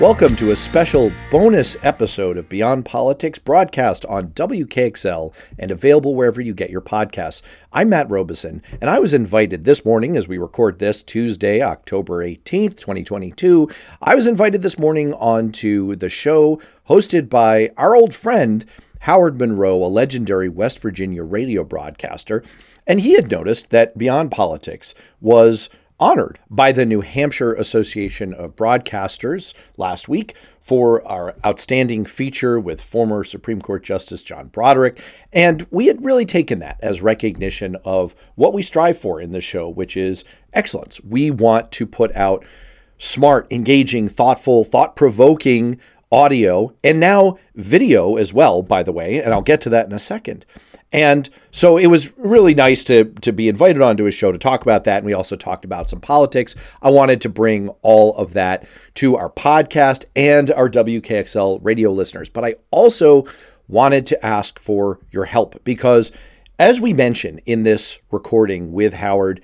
Welcome to a special bonus episode of Beyond Politics broadcast on WKXL and available wherever you get your podcasts. I'm Matt Robison, and I was invited this morning as we record this Tuesday, October 18th, 2022. I was invited this morning onto the show hosted by our old friend Howard Monroe, a legendary West Virginia radio broadcaster, and he had noticed that Beyond Politics was honored by the New Hampshire Association of Broadcasters last week for our outstanding feature with former Supreme Court Justice John Broderick. And we had really taken that as recognition of what we strive for in the show, which is excellence. We want to put out smart, engaging, thoughtful, thought provoking audio and now video as well, by the way. And I'll get to that in a second. And so it was really nice to to be invited onto a show to talk about that. And we also talked about some politics. I wanted to bring all of that to our podcast and our WKXL radio listeners. But I also wanted to ask for your help because as we mentioned in this recording with Howard,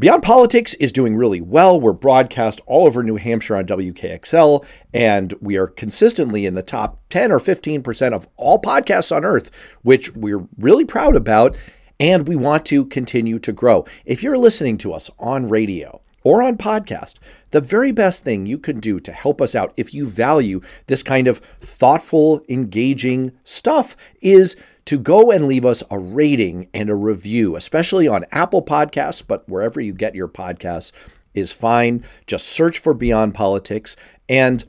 Beyond Politics is doing really well. We're broadcast all over New Hampshire on WKXL, and we are consistently in the top 10 or 15% of all podcasts on earth, which we're really proud about, and we want to continue to grow. If you're listening to us on radio or on podcast, the very best thing you can do to help us out if you value this kind of thoughtful, engaging stuff is to go and leave us a rating and a review, especially on Apple Podcasts, but wherever you get your podcasts is fine. Just search for Beyond Politics and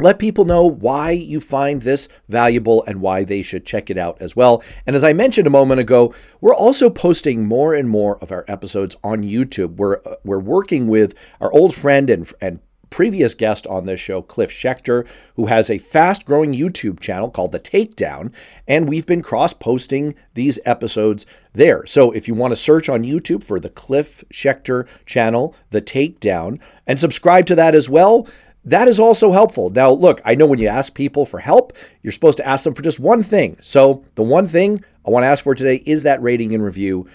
let people know why you find this valuable and why they should check it out as well. And as I mentioned a moment ago, we're also posting more and more of our episodes on YouTube. We're uh, we're working with our old friend and and previous guest on this show, Cliff Schecter, who has a fast growing YouTube channel called The Takedown, and we've been cross posting these episodes there. So if you want to search on YouTube for the Cliff Schecter channel, The Takedown, and subscribe to that as well, that is also helpful. Now, look, I know when you ask people for help, you're supposed to ask them for just one thing. So the one thing I want to ask for today is that rating and review.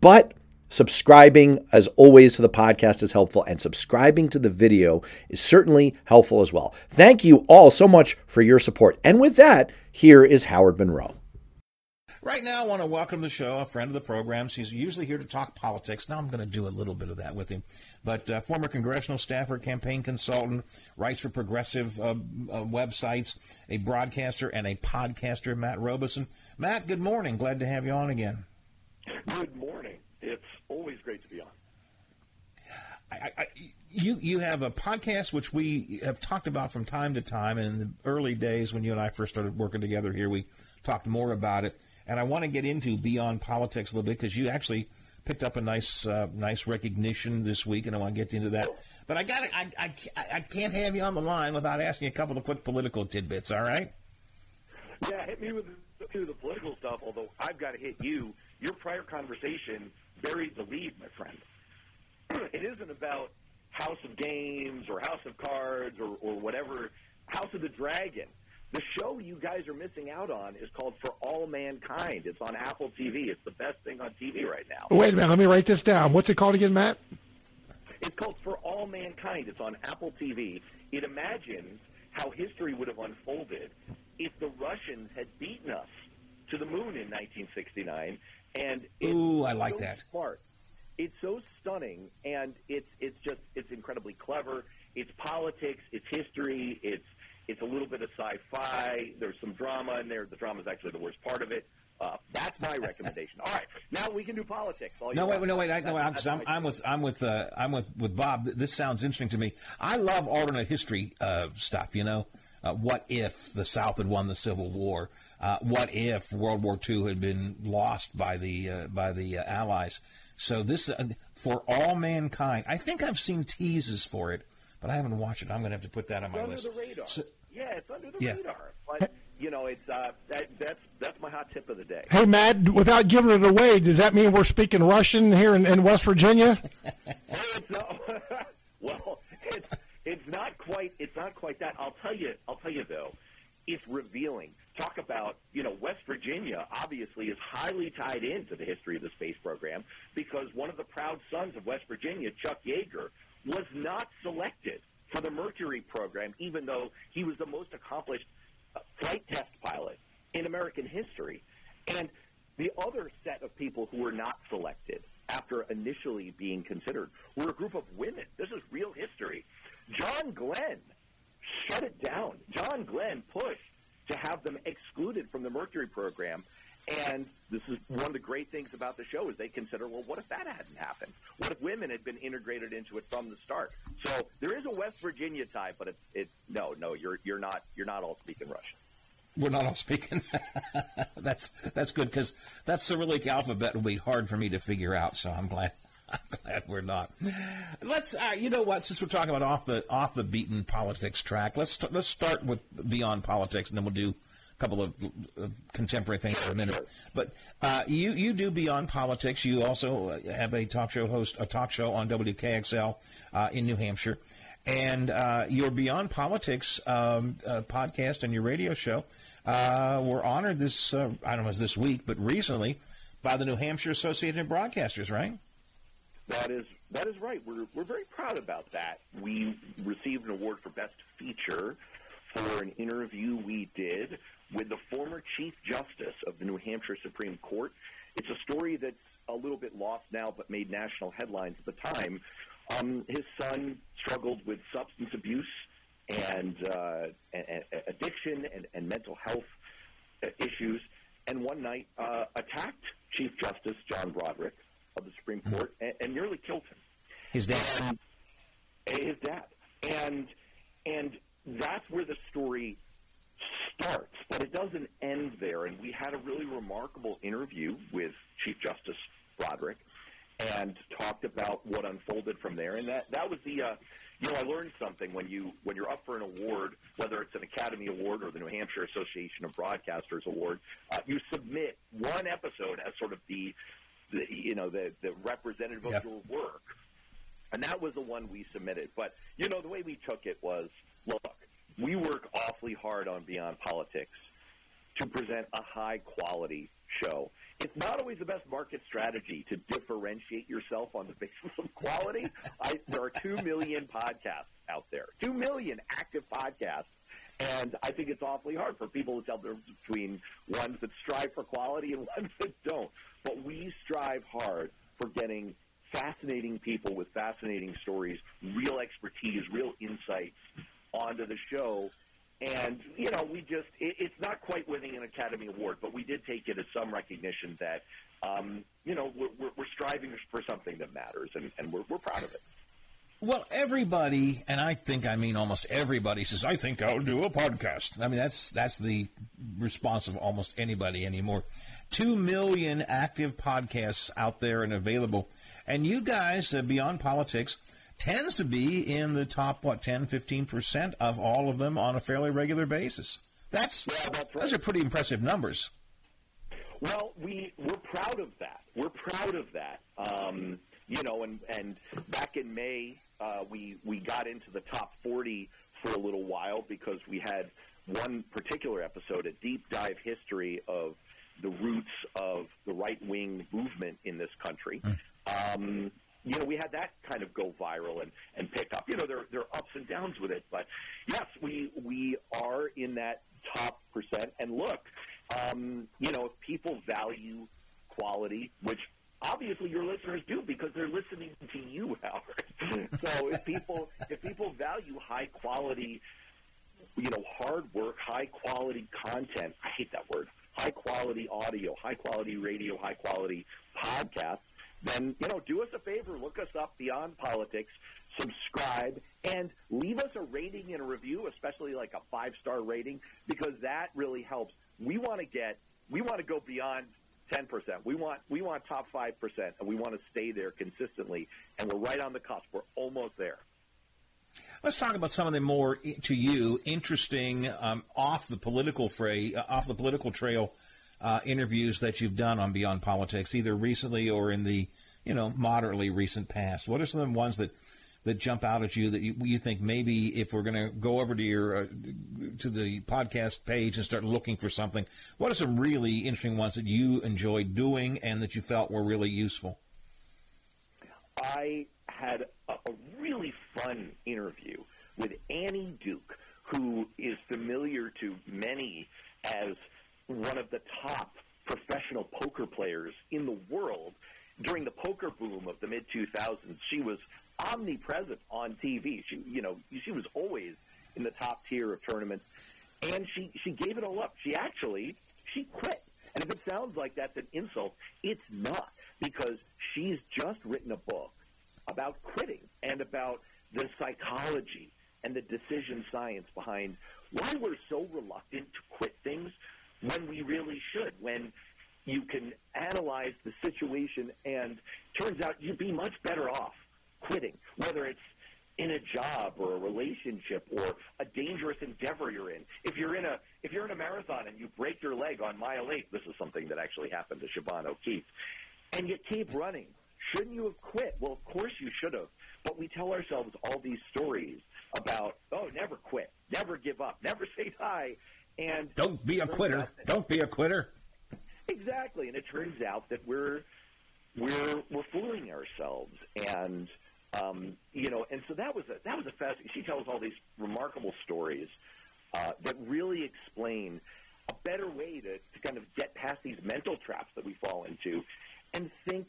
But Subscribing, as always, to the podcast is helpful, and subscribing to the video is certainly helpful as well. Thank you all so much for your support. And with that, here is Howard Monroe. Right now, I want to welcome to the show a friend of the program. He's usually here to talk politics. Now I'm going to do a little bit of that with him. But uh, former congressional staffer, campaign consultant, writes for progressive uh, uh, websites, a broadcaster, and a podcaster, Matt Robison. Matt, good morning. Glad to have you on again. Good morning. It's always great to be on. I, I, you you have a podcast which we have talked about from time to time. And in the early days when you and I first started working together here, we talked more about it. And I want to get into beyond politics a little bit because you actually picked up a nice uh, nice recognition this week, and I want to get into that. But I got I, I I can't have you on the line without asking a couple of quick political tidbits. All right? Yeah, hit me with the, the political stuff. Although I've got to hit you. Your prior conversation buried the lead, my friend. it isn't about House of Games or House of Cards or, or whatever, House of the Dragon. The show you guys are missing out on is called For All Mankind. It's on Apple TV. It's the best thing on TV right now. Wait a minute. Let me write this down. What's it called again, Matt? It's called For All Mankind. It's on Apple TV. It imagines how history would have unfolded if the Russians had beaten us to the moon in 1969 and ooh, I like so that. Smart. It's so stunning, and it's it's just it's incredibly clever. It's politics, it's history, it's it's a little bit of sci-fi. There's some drama in there. The drama is actually the worst part of it. Uh, that's my recommendation. All right, now we can do politics. no, wait, no, wait, I, no, I'm, I'm, I'm, with, I'm with, uh, I'm with, with Bob. This sounds interesting to me. I love alternate history uh, stuff. You know, uh, what if the South had won the Civil War? uh, what if World War II had been lost by the uh, by the uh, Allies? So this uh, for all mankind. I think I've seen teases for it, but I haven't watched it. I'm going to have to put that on my under list. The radar. So, yeah, it's under the yeah. radar. But you know, it's uh, that, that's that's my hot tip of the day. Hey, Matt, without giving it away, does that mean we're speaking Russian here in, in West Virginia? well, it's it's not quite it's not quite that. I'll tell you. I'll tell you though, it's revealing talk about, you know, West Virginia obviously is highly tied into the history of the space program because one of the proud sons of West Virginia, Chuck Yeager, was not selected for the Mercury program, even though he was the most accomplished uh, flight test pilot in American history. And the other set of people who were not selected after initially being considered were a group of women. This is real history. John Glenn shut it down. John Glenn pushed to have them excluded from the Mercury program. And this is one of the great things about the show is they consider, well, what if that hadn't happened? What if women had been integrated into it from the start? So there is a West Virginia tie, but it's it no, no, you're you're not you're not all speaking Russian. We're not all speaking. that's that's good because that Cyrillic alphabet will be hard for me to figure out. So I'm glad. I'm glad we're not. Let's. Uh, you know what? Since we're talking about off the off the beaten politics track, let's let's start with beyond politics, and then we'll do couple of, contemporary things for a minute. But uh, you you do beyond politics. You also have a talk show host, a talk show on WKXL uh, in New Hampshire, and uh, your Beyond Politics um, uh, podcast and your radio show uh, were honored this. I don't know, was this week, but recently by the New Hampshire Associated Broadcasters, right? That is that is right. We're we're very proud about that. We received an award for best feature for an interview we did with the former Chief Justice of the New Hampshire Supreme Court. It's a story that's a little bit lost now, but made national headlines at the time. Um, his son struggled with substance abuse and, uh, and addiction and, and, mental health issues, and one night uh, attacked Chief Justice John Broderick of the Supreme mm-hmm. Court and, nearly killed him. His dad. And, his dad. And and that's where the story starts, but it doesn't end there. And we had a really remarkable interview with Chief Justice Broderick and talked about what unfolded from there. And that that was the uh, you know I learned something when you when you're up for an award, whether it's an Academy Award or the New Hampshire Association of Broadcasters Award, uh, you submit one episode as sort of the, the you know the the representative of your work, and that was the one we submitted. But you know the way we took it was look, we work awfully hard on Beyond Politics to present a high quality show it's not always the best market strategy to differentiate yourself on the basis of quality. I, there are two million podcasts out there, two million active podcasts. And I think it's awfully hard for people to tell the difference between ones that strive for quality and ones that don't. But we strive hard for getting fascinating people with fascinating stories, real expertise, real insights onto the show and, you know, we just, it, it's not quite winning an Academy Award, but we did take it as some recognition that, um, you know, we're, we're, striving for something that matters, and, and we're, we're proud of it. Well, everybody, and I think I mean almost everybody says, "I think I'll do a podcast." I mean, that's that's the response of almost anybody anymore. Two million active podcasts out there and available, and you guys, uh, beyond politics, tends to be in the top, what, 10, 15% of all of them on a fairly regular basis. That's, yeah, that's right. Those are pretty impressive numbers. Well, we, we're proud of that. We're proud of that. Um, you know, and, and back in May, uh, we, we got into the top 40 for a little while because we had one particular episode, a deep dive history of the roots of the right wing movement in this country. Mm. Um, you know, we had that kind of go viral and, and pick up. You know, there, there are ups and downs with it, but yes, we we are in that top percent. And look, um, you know, if people value quality, which obviously your listeners do because they're listening to you, Howard. so if people if people value high quality, you know, hard work, high quality content, I hate that word, high quality audio, high quality radio, high quality podcasts then you know do us a favor, look us up beyond politics, subscribe, and leave us a rating and a review, especially like a five star rating, because that really helps. We want to get we want to go beyond ten percent. We want we want top five percent, and we want to stay there consistently. And we're right on the cusp. We're almost there. Let's talk about some of the more to you interesting um, off the political fray, uh, off the political trail uh, interviews that you've done on Beyond Politics, either recently or in the you know moderately recent past? What are some of the ones that that jump out at you that you, you think maybe if we're going to go over to your uh, to the podcast page and start looking for something, what are some really interesting ones that you enjoyed doing and that you felt were really useful? I had a, a really fun interview with Annie Duke, who is familiar to many as one of the top professional poker players in the world. During the poker boom of the mid 2000s, she was omnipresent on TV. She, you know, she was always in the top tier of tournaments, and she she gave it all up. She actually she quit. And if it sounds like that's an insult, it's not because she's just written a book about quitting and about the psychology and the decision science behind why we're so reluctant to quit things when we really should. When you can analyze the situation and turns out you'd be much better off quitting, whether it's in a job or a relationship or a dangerous endeavor you're in. If you're in a if you're in a marathon and you break your leg on mile eight, this is something that actually happened to Siobhan O'Keefe, and you keep running. Shouldn't you have quit? Well, of course you should have. But we tell ourselves all these stories about, oh, never quit, never give up, never say die, and don't be a quitter. Don't be a quitter. Exactly, and it turns out that we're we're we're fooling ourselves, and um, you know, and so that was a that was a fascinating. She tells all these remarkable stories uh, that really explain a better way to, to kind of get past these mental traps that we fall into, and think,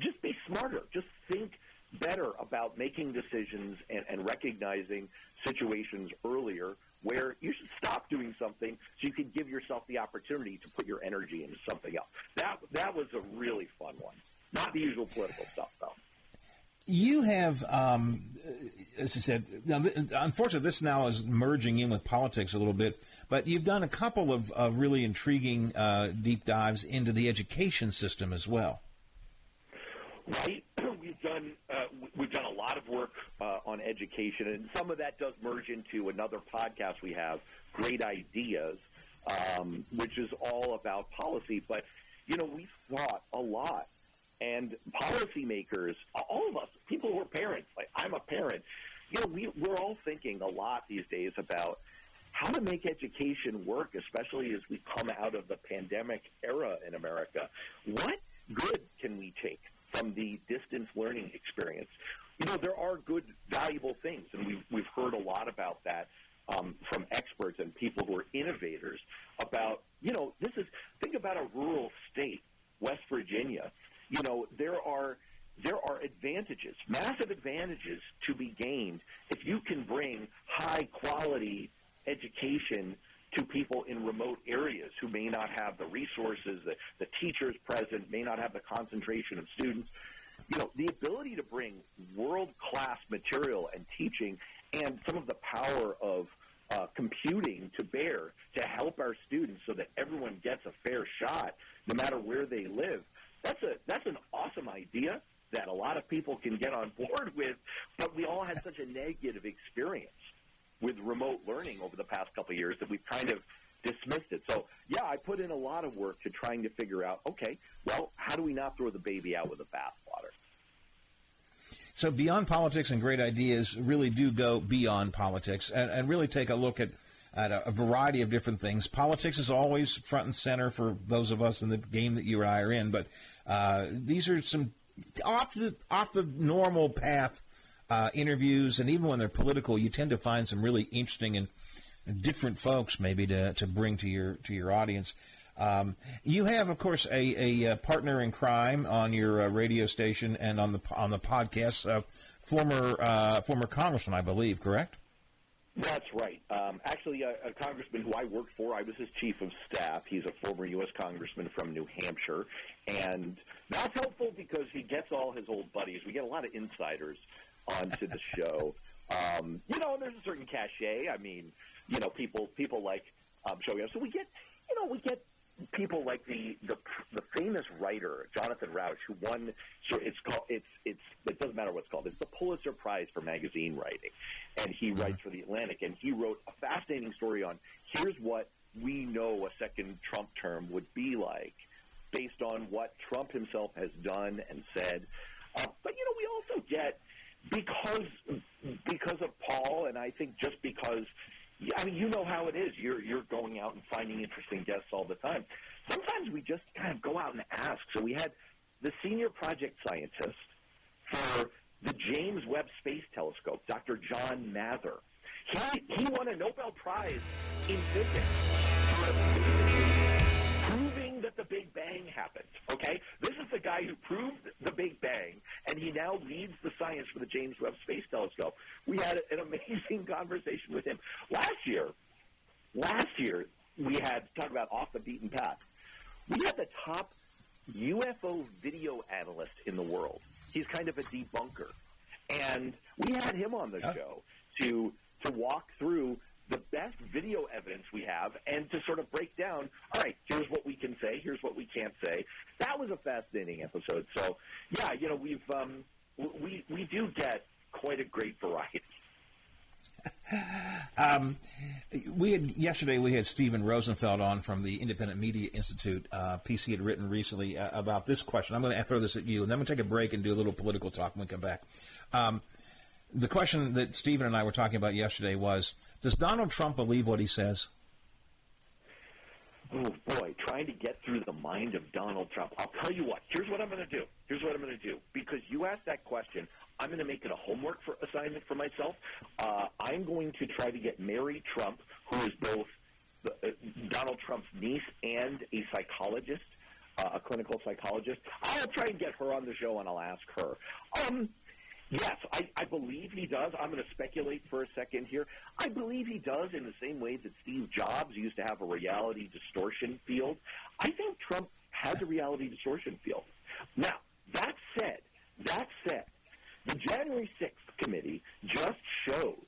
just be smarter, just think better about making decisions and, and recognizing situations earlier where you should stop doing something so you can give yourself the opportunity to put your energy into something else. That that was a really fun one. Not the usual political stuff, though. You have, um, as I said, now, unfortunately, this now is merging in with politics a little bit, but you've done a couple of uh, really intriguing uh, deep dives into the education system as well. Right. We've done we've done a lot of work uh, on education, and some of that does merge into another podcast we have, Great Ideas, um, which is all about policy. But you know, we've thought a lot and policymakers, all of us, people who are parents, like I'm a parent, you know, we, we're all thinking a lot these days about how to make education work, especially as we come out of the pandemic era in America. What good can we take from the distance learning experience? You know, there are good, valuable things, and we've, we've heard a lot about that um, from experts and people who are innovators about, you know, this is, think about a rural state, West Virginia, you know, there are there are advantages, massive advantages to be gained if you can bring high quality education to people in remote areas who may not have the resources, the, the teachers present, may not have the concentration of students. You know, the ability to bring world class material and teaching and some of the power of uh, computing to bear to help our students so that everyone gets a fair shot no matter where they live that's a that's an awesome idea that a lot of people can get on board with, but we all had such a negative experience with remote learning over the past couple of years that we've kind of dismissed it. So, yeah, I put in a lot of work to trying to figure out, okay, well, how do we not throw the baby out with the bathwater? So, beyond politics and great ideas really do go beyond politics and, and really take a look at at a, a, variety of different things. Politics is always front and center for those of us in the game that you and I are in, but uh, these are some off the off the normal path uh, interviews, and even when they're political, you tend to find some really interesting and different folks maybe to, to bring to your to your audience. Um, you have, of course, a, a, partner in crime on your uh, radio station and on the on the podcast, uh, former uh, former congressman, I believe, correct? That's right. Um, actually, a, a congressman who I worked for, I was his chief of staff. He's a former U.S. congressman from New Hampshire, and that's helpful because he gets all his old buddies. We get a lot of insiders onto the show. Um, you know, there's a certain cachet. I mean, you know, people people like um, showing up. So we get, you know, we get people like the, the the famous writer Jonathan Rauch, who won. So it's called it's it's it doesn't matter what it's called. It's the Pulitzer Prize for magazine writing, and he mm-hmm. writes for the Atlantic. And he wrote a fascinating story on here's what we know a second Trump term would be like, based on what Trump himself has done and said. Uh, but you know, we also get because because of Paul, and I think just because I mean, you know how it is. You're you're going out and finding interesting guests all the time. Sometimes we just kind of go out and ask. So we had the senior project scientist for the James Webb Space Telescope, Dr. John Mather. He, he won a Nobel Prize in physics that the Big Bang happened. Okay? This is the guy who proved the Big Bang, and he now leads the science for the James Webb Space Telescope. We had an amazing conversation with him. Last year, last year, we had, talk about off the beaten path, we had the top UFO video analyst in the world. He's kind of a debunker. And we had him on the show to to walk through the best video evidence we have and to sort of break down, all right, here's what we can say, here's what we can't say. That was a fascinating episode. So, yeah, you know, we've um, we we do get quite a great variety. um, we had yesterday we had Steven Rosenfeld on from the Independent Media Institute. Uh, PC had written recently uh, about this question. I'm going to throw this at you, and then we'll take a break and do a little political talk when we come back. Um, the question that Steven and I were talking about yesterday was Does Donald Trump believe what he says? Oh, boy, trying to get through the mind of Donald Trump. I'll tell you what, here's what I'm going to do. Here's what I'm going to do. Because you asked that question, I'm going to make it a homework for assignment for myself. Uh, I'm going to try to get Mary Trump, who is both the, uh, Donald Trump's niece and a psychologist, uh, a clinical psychologist. I'll try and get her on the show and I'll ask her. Um, Yes, I, I believe he does. I'm going to speculate for a second here. I believe he does in the same way that Steve Jobs used to have a reality distortion field. I think Trump has a reality distortion field. Now, that said, that said, the January 6th committee just showed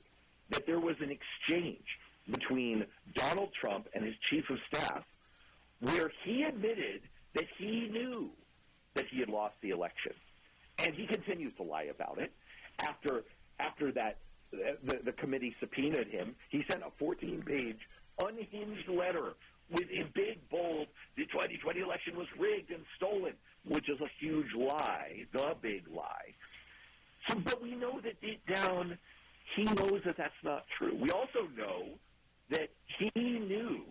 that there was an exchange between Donald Trump and his chief of staff where he admitted that he knew that he had lost the election and he continues to lie about it. After after that, the, the committee subpoenaed him. He sent a 14-page unhinged letter with in big bold, the 2020 election was rigged and stolen, which is a huge lie, the big lie. So, but we know that deep down, he knows that that's not true. We also know that he knew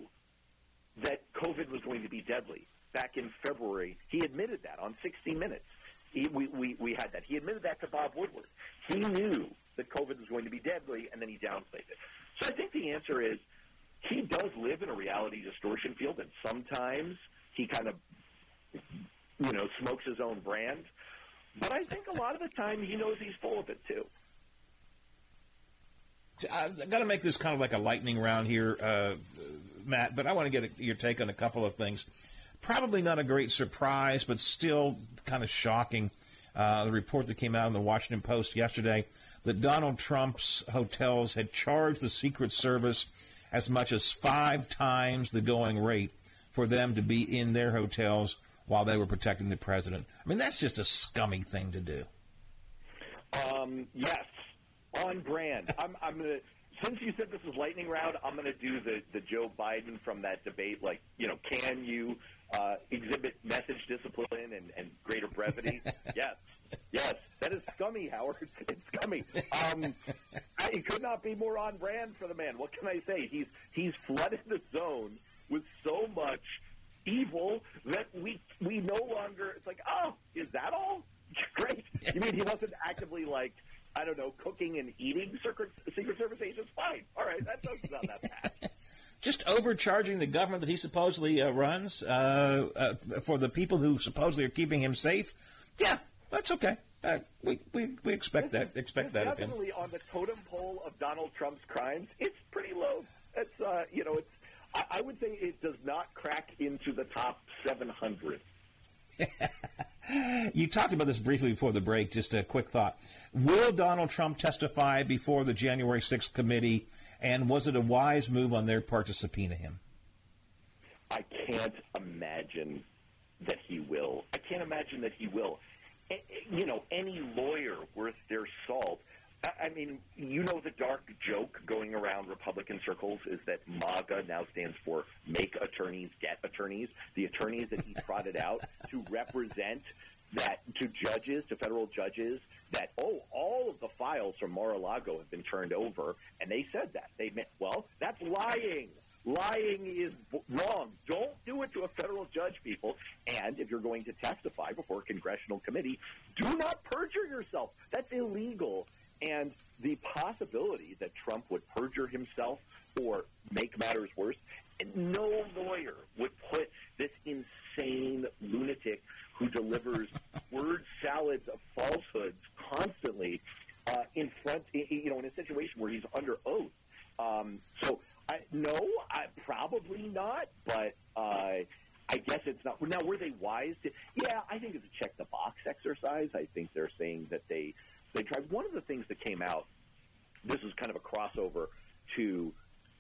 that COVID was going to be deadly back in February. He admitted that on 60 Minutes. He, we, we, we had that. He admitted that to Bob Woodward. He knew that COVID was going to be deadly, and then he downplayed it. So I think the answer is he does live in a reality distortion field, and sometimes he kind of, you know, smokes his own brand. But I think a lot of the time he knows he's full of it too. I've got to make this kind of like a lightning round here, uh, Matt, but I want to get a, your take on a couple of things probably not a great surprise, but still kind of shocking. Uh, the report that came out in the Washington Post yesterday that Donald Trump's hotels had charged the Secret Service as much as five times the going rate for them to be in their hotels while they were protecting the president. I mean, that's just a scummy thing to do. Um, yes, on brand. I'm, I'm to since you said this is lightning round, I'm going to do the the Joe Biden from that debate. Like, you know, can you uh, exhibit message discipline and, and greater brevity? yes, yes. That is scummy, Howard. It's scummy. Um, I, it could not be more on brand for the man. What can I say? He's he's flooded the zone with so much evil that we we no longer. It's like, oh, is that all? Great. You mean he wasn't actively like I don't know, cooking and eating Secret, Secret Service agents, fine. All right, that doesn't sound that bad. Just overcharging the government that he supposedly uh, runs uh, uh, for the people who supposedly are keeping him safe. Yeah, that's okay. Uh, we, we we expect that expect that definitely of him. on the totem pole of Donald Trump's crimes. It's pretty low. It's uh, you know it's I, I would say it does not crack into the top seven hundred. you talked about this briefly before the break. Just a quick thought. Will Donald Trump testify before the January 6th committee? And was it a wise move on their part to subpoena him? I can't imagine that he will. I can't imagine that he will. You know, any lawyer worth their salt. I mean, you know, the dark joke going around Republican circles is that MAGA now stands for Make Attorneys Get Attorneys. The attorneys that he trotted out to represent that to judges, to federal judges, that oh, all of the files from Mar-a-Lago have been turned over, and they said that they meant well, that's lying. Lying is wrong. Don't do it to a federal judge, people. And if you're going to testify before a congressional committee, do not perjure yourself. That's illegal. And the possibility that Trump would perjure himself or make matters worse, no lawyer would put this insane lunatic who delivers word salads of falsehoods constantly uh, in front, you know, in a situation where he's under oath. Um, so, I, no, I, probably not, but uh, I guess it's not. Now, were they wise to? Yeah, I think it's a check the box exercise. I think they're saying that they they tried. One of the things that came out, this is kind of a crossover to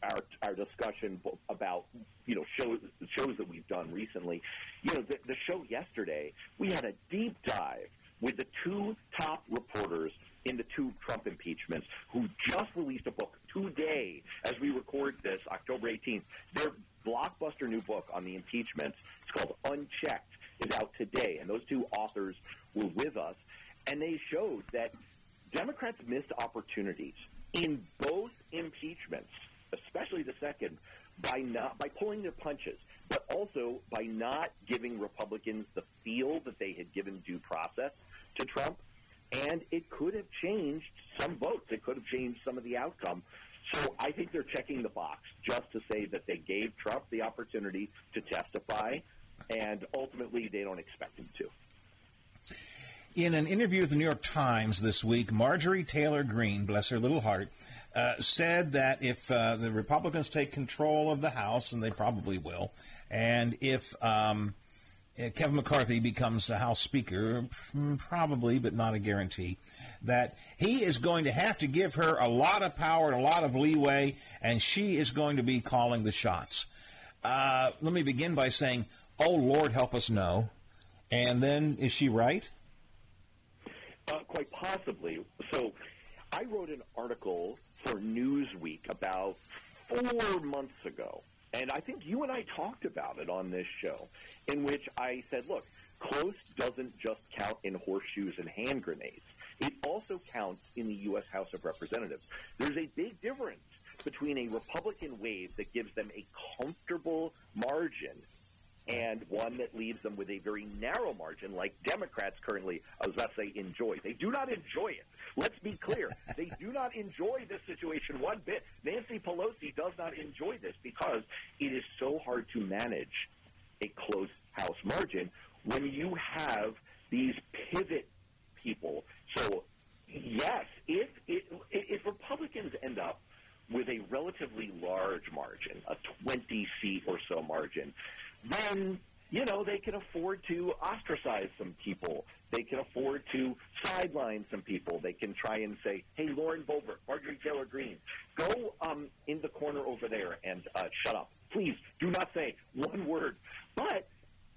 our our discussion about you know shows shows that we've done recently. You know, the, the show yesterday, we had a deep dive with the two top reporters in the two Trump impeachments who just released a book today as we record this, October 18th. Their blockbuster new book on the impeachments, it's called Unchecked, is out today. And those two authors were with us, and they showed that Democrats missed opportunities in both impeachments, especially the second, by not by pulling their punches, but also by not giving Republicans the feel that they had given due process to Trump and it could have changed some votes. It could have changed some of the outcome. So I think they're checking the box just to say that they gave Trump the opportunity to testify, and ultimately they don't expect him to. In an interview with the New York Times this week, Marjorie Taylor Greene, bless her little heart, uh, said that if uh, the Republicans take control of the House, and they probably will, and if um, Kevin McCarthy becomes the House Speaker, hmm, probably, but not a guarantee, that he is going to have to give her a lot of power and a lot of leeway, and she is going to be calling the shots. Uh, let me begin by saying, oh, Lord, help us know. And then, is she right? Uh, quite possibly. So, I wrote an article for Newsweek about four months ago and I think you and I talked about it on this show, in which I said, look, close doesn't just count in horseshoes and hand grenades. It also counts in the U.S. House of Representatives. There's a big difference between a Republican wave that gives them a comfortable margin and one that leaves them with a very narrow margin, like Democrats currently, I was about to say, enjoy. They do not enjoy it. Let's be clear. they do not enjoy this situation one bit. Nancy Pelosi does not enjoy this because it is so hard to manage a close House margin when you have these pivot people. So, yes, if, if, if Republicans end up with a relatively large margin, a 20 seat or so margin, then you know they can afford to ostracize some people. They can afford to sideline some people. They can try and say, "Hey, Lauren Boebert, Marjorie Taylor Greene, go um, in the corner over there and uh, shut up. Please do not say one word." But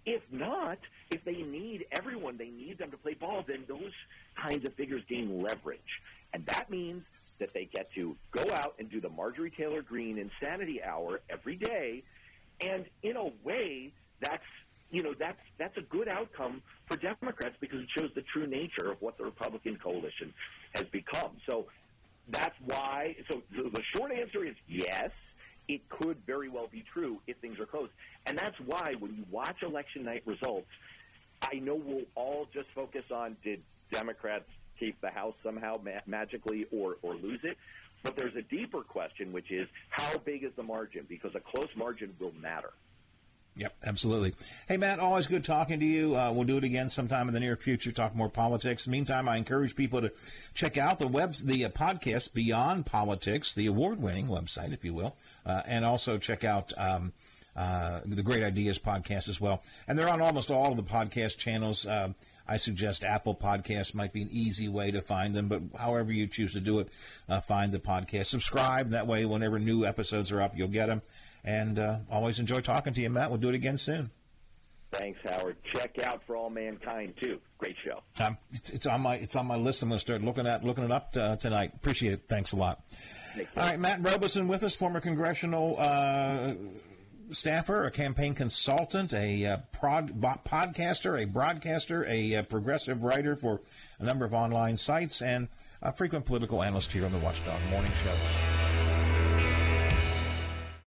if not, if they need everyone, they need them to play ball, then those kinds of figures gain leverage. And that means that they get to go out and do the Marjorie Taylor Greene insanity hour every day and in a way, that's you know that's that's a good outcome for Democrats because it shows the true nature of what the Republican coalition has become. So that's why. So the short answer is yes. It could very well be true if things are close, and that's why when you watch election night results, I know we'll all just focus on did Democrats keep the House somehow ma- magically or or lose it. But there's a deeper question, which is how big is the margin? Because a close margin will matter. Yep, absolutely. Hey, Matt, always good talking to you. Uh, we'll do it again sometime in the near future, talk more politics. Meantime, I encourage people to check out the webs, the uh, podcast Beyond Politics, the award-winning website, if you will, uh, and also check out um, uh, the Great Ideas podcast as well. And they're on almost all of the podcast channels. I suggest Apple Podcasts might be an easy way to find them, but however you choose to do it, uh, find the podcast. Subscribe. That way, whenever new episodes are up, you'll get them. And uh, always enjoy talking to you, Matt. We'll do it again soon. Thanks, Howard. Check out For All Mankind too. Great show. Um, it's, it's, on my it's on my list. I'm going to start looking at looking it up uh, tonight. Appreciate it. Thanks a lot. All right, Matt Robison with us, former congressional uh, staffer, a campaign consultant, a uh, podcaster, a broadcaster, a uh, progressive writer for a number of online sites, and a frequent political analyst here on the Watchdog Morning Show.